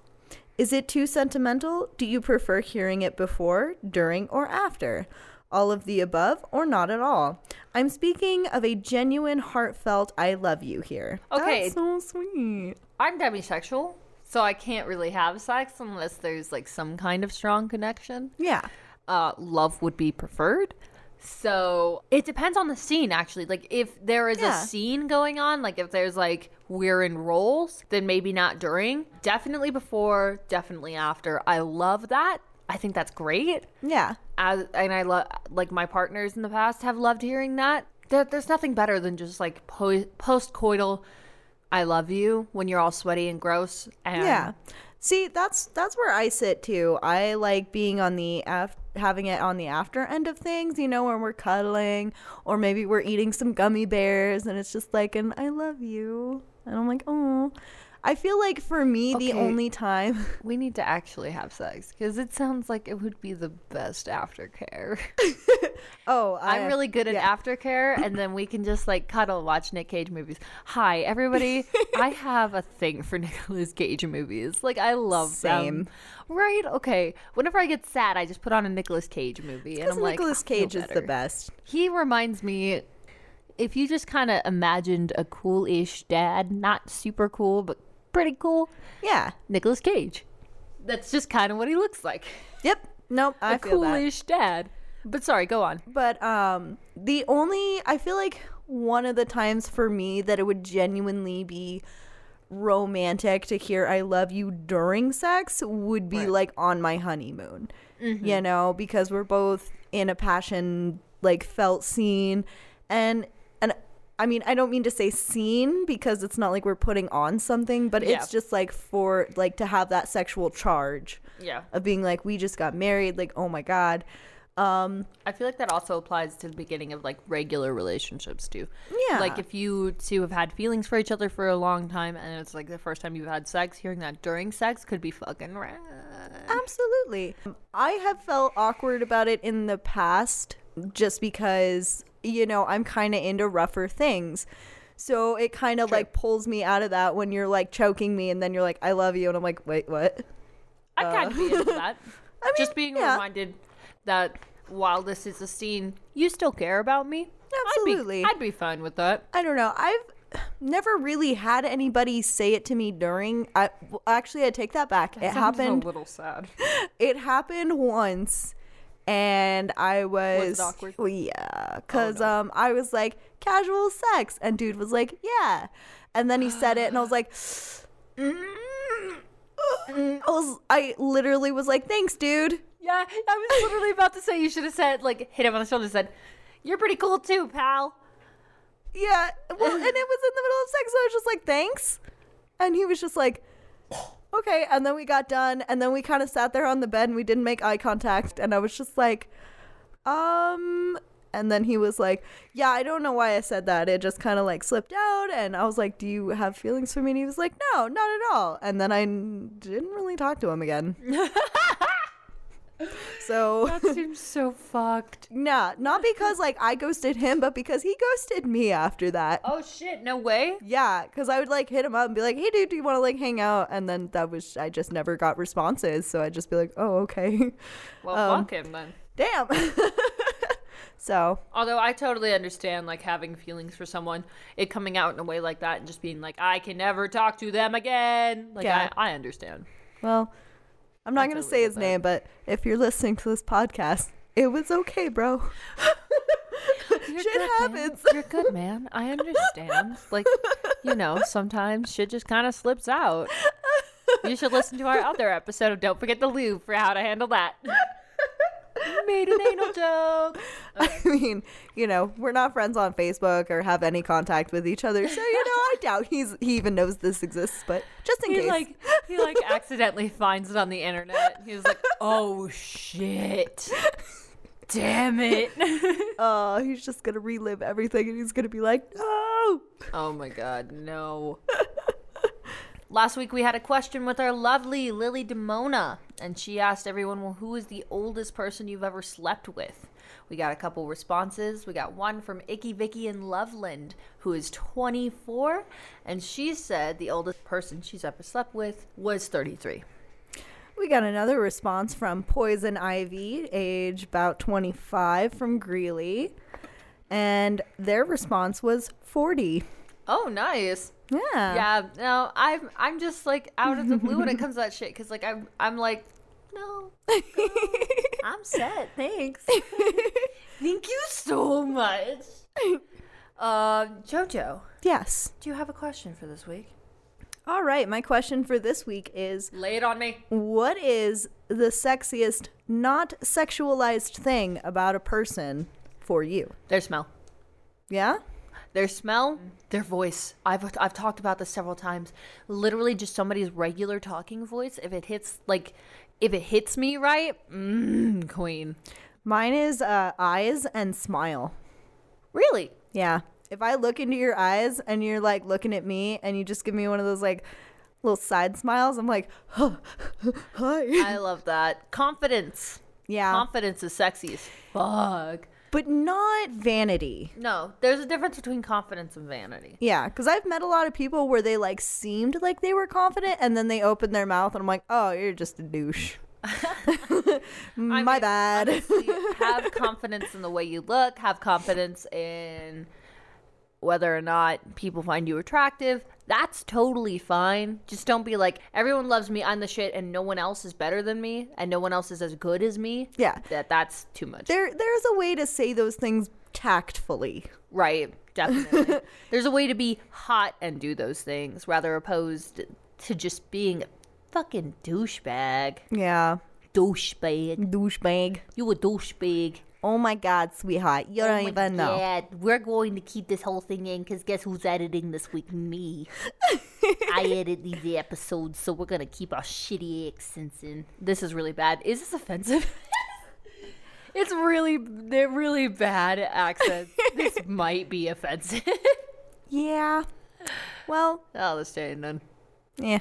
Is it too sentimental? Do you prefer hearing it before, during, or after? All of the above, or not at all? I'm speaking of a genuine, heartfelt I love you here. Okay. That's so sweet. I'm demisexual, so I can't really have sex unless there's like some kind of strong connection. Yeah. Uh, love would be preferred. So it depends on the scene, actually. Like if there is Yeah. a scene going on, like if there's like we're in roles, then maybe not during. Definitely before, definitely after. I love that. I think that's great. Yeah. As, and I love like my partners in the past have loved hearing that. There, there's nothing better than just like po- post coital. I love you when you're all sweaty and gross. And Yeah. See, that's that's where I sit too. I like being on the af- having it on the after end of things, you know, when we're cuddling or maybe we're eating some gummy bears and it's just like an I love you. And I'm like, "Oh." I feel like for me, the only time We need to actually have sex because it sounds like it would be the best aftercare. oh, I, I'm really good at yeah. aftercare, and then we can just like cuddle, watch Nick Cage movies. Hi, everybody. I have a thing for Nicolas Cage movies. Like I love Same. them. Right? Okay. Whenever I get sad, I just put on a Nicolas Cage movie, and Because I'm like, Nicolas Cage is the best. He reminds me. If you just kind of imagined a cool-ish dad, not super cool, but pretty cool, Yeah. Nicolas Cage. That's just kind of what he looks like. Yep. Nope. I a feel that. coolish dad. But sorry, go on. But um the only I feel like one of the times for me that it would genuinely be romantic to hear I love you during sex would be like on my honeymoon. Mhm. You know, because we're both in a passion like felt scene and I mean, I don't mean to say scene because it's not like we're putting on something, but Yeah. it's just like for like to have that sexual charge Yeah. of being like we just got married, like oh my god. Um I feel like that also applies to the beginning of like regular relationships too. Yeah. Like if you two have had feelings for each other for a long time and it's like the first time you've had sex, hearing that during sex could be fucking rad. Absolutely. I have felt awkward about it in the past just because, you know, I'm kind of into rougher things. So it kind of like pulls me out of that when you're like choking me and then you're like, I love you. And I'm like, wait, what? I kind of uh, be into that. I mean, Just being yeah. reminded that while this is a scene, you still care about me. Absolutely. I'd be, I'd be fine with that. I don't know. I've never really had anybody say it to me during. I well, actually I take that back. it happened. a little sad. it happened once and I was, it awkward? Yeah, cuz um I was like casual sex and dude was like, "Yeah." And then he said it and I was like "Mm, mm." I was I literally was like, "Thanks, dude." Yeah, I was literally about to say you should have said like hit him on the shoulder and said, "You're pretty cool too, pal." Yeah, well, and it was in the middle of sex, so I was just like, "Thanks." And he was just like, "Okay." And then we got done, and then we kind of sat there on the bed and we didn't make eye contact, and I was just like, "Um." And then he was like, "Yeah, I don't know why I said that. It just kind of like slipped out." And I was like, "Do you have feelings for me?" And he was like, "No, not at all." And then I n- didn't really talk to him again. so That seems so fucked. Nah, not because like I ghosted him, but because he ghosted me after that. Oh shit, no way. Yeah, because I would like hit him up and be like, "Hey, dude, do you want to like hang out?" And then that was I just never got responses, so I'd just be like, "Oh, okay." Well, Um, fuck him then. Damn. so Although I totally understand like having feelings for someone, it coming out in a way like that and just being like, I can never talk to them again. Like Yeah. I, I understand. well, I'm not gonna say his name, but if you're listening to this podcast, it was okay, bro. Shit good, man. happens. You're good, man. I understand. Like, you know, sometimes shit just kind of slips out. You should listen to our other episode of Don't Forget the Lube for how to handle that. Made an anal joke. I mean, you know, we're not friends on Facebook or have any contact with each other, so you know, I doubt he's he even knows this exists. But just in He case, like he like accidentally finds it on the internet. He's like, "Oh shit, damn it!" oh, he's just gonna relive everything, and he's gonna be like, no. Oh my god, no. Last week we had a question with our lovely Lily Demona, and she asked everyone, well, who is the oldest person you've ever slept with? We got a couple responses. We got one from Icky Vicky in Loveland, who is 24, and she said the oldest person she's ever slept with was 33. We got another response from Poison Ivy, age about 25, from Greeley. And their response was 40. Oh, nice. Yeah. Yeah, no, I'm I'm just like out of the blue when it comes to that shit because like I'm I'm like no, girl, I'm set. Thanks. Thank you so much. Uh, Jojo, Yes. do you have a question for this week? All right. My question for this week is Lay it on me. What is the sexiest, not sexualized thing about a person for you? Their smell. Yeah? Their smell, their voice. I've I've talked about this several times. Literally, just somebody's regular talking voice. If it hits like, if it hits me right, mm, queen. Mine is uh, eyes and smile. Really? Yeah. If I look into your eyes and you're like looking at me and you just give me one of those like little side smiles. I'm like, huh, hi. I love that. Confidence. Yeah. Confidence is sexy as fuck. But not vanity. No, there's a difference between confidence and vanity. Yeah, because I've met a lot of people where they like seemed like they were confident and then they opened their mouth and I'm like, oh, you're just a douche. My bad. honestly, have confidence in the way you look, have confidence in whether or not people find you attractive. That's totally fine. Just don't be like, everyone loves me, I'm the shit, and no one else is better than me, and no one else is as good as me. Yeah. That that's too much. there, there's a way to say those things tactfully. Right, definitely. There's a way to be hot and do those things, rather opposed to just being a fucking douchebag. Yeah. Douchebag. Douchebag. You a douchebag. Oh my god, sweetheart. You oh don't even know. Yeah, we're going to keep this whole thing in because guess who's editing this week? Me. I edit these episodes, so we're gonna keep our shitty accents in. This is really bad. Is this offensive? it's really, they're really bad accents. this might be offensive. Yeah. Well, oh, let's stay in then. Yeah.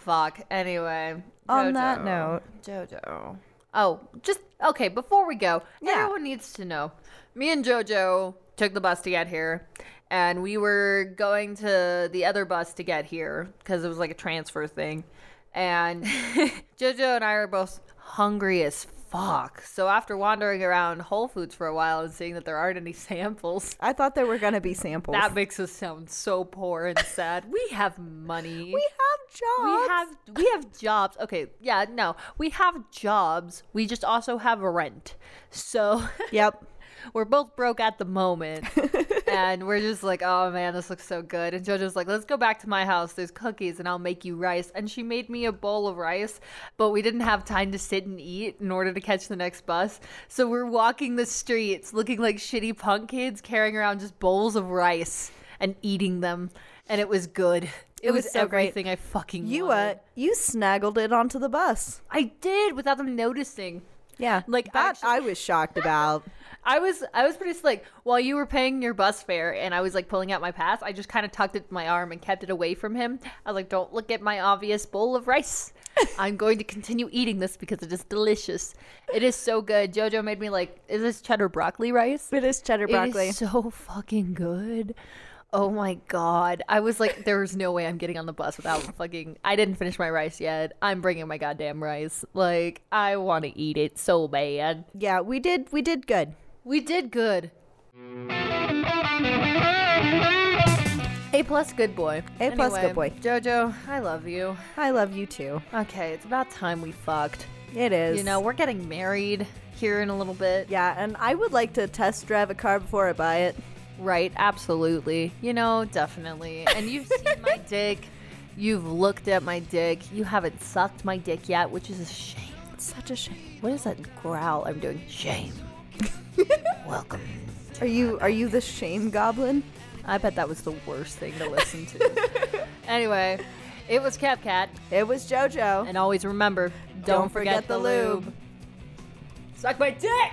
Fuck. Anyway. On that note. Jojo. Oh, just okay. Before we go, everyone needs to know. Me and Jojo took the bus to get here, and we were going to the other bus to get here because it was like a transfer thing. And Jojo and I are both hungry as fuck. So after wandering around Whole Foods for a while and seeing that there aren't any samples, I thought there were gonna be samples. that makes us sound so poor and sad. we have money. we have jobs. We have we have jobs. Okay, yeah, no. We have jobs. We just also have a rent. So Yep. we're both broke at the moment. and we're just like, oh man, this looks so good. And JoJo's like, let's go back to my house. There's cookies and I'll make you rice. And she made me a bowl of rice, but we didn't have time to sit and eat in order to catch the next bus. So we're walking the streets looking like shitty punk kids carrying around just bowls of rice and eating them. And it was good. It, It was was, so great. everything I fucking You wanted. uh you snaggled it onto the bus. I did without them noticing. Yeah. Like that actually- I was shocked about. I was I was pretty slick. While you were paying your bus fare and I was like pulling out my pass, I just kind of tucked it in my arm and kept it away from him. I was like, "Don't look at my obvious bowl of rice. I'm going to continue eating this because it is delicious. It is so good." Jojo made me like, "Is this cheddar broccoli rice?" It is cheddar broccoli. It is so fucking good. Oh my god. I was like, there's no way I'm getting on the bus without fucking. I didn't finish my rice yet. I'm bringing my goddamn rice. Like, I want to eat it so bad. Yeah, we did we did good. We did good. A plus, good boy. A plus, good boy. Jojo, I love you. I love you too. Okay, it's about time we fucked. It is. You know, we're getting married here in a little bit. Yeah, and I would like to test drive a car before I buy it. Right, absolutely. You know, definitely. And you've seen my dick. You've looked at my dick. You haven't sucked my dick yet, which is a shame. It's such a shame. What is that growl I'm doing? Shame. Welcome. Are you are you the shame goblin? I bet that was the worst thing to listen to. anyway, it was KevKat. It was JoJo. And always remember, don't, forget, the lube. Suck my dick!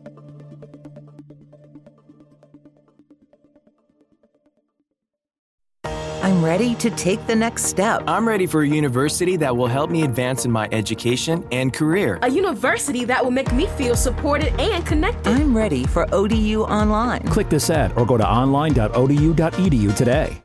I'm ready to take the next step. I'm ready for a university that will help me advance in my education and career. A university that will make me feel supported and connected. I'm ready for ODU Online. Click this ad or go to online.odu.edu today.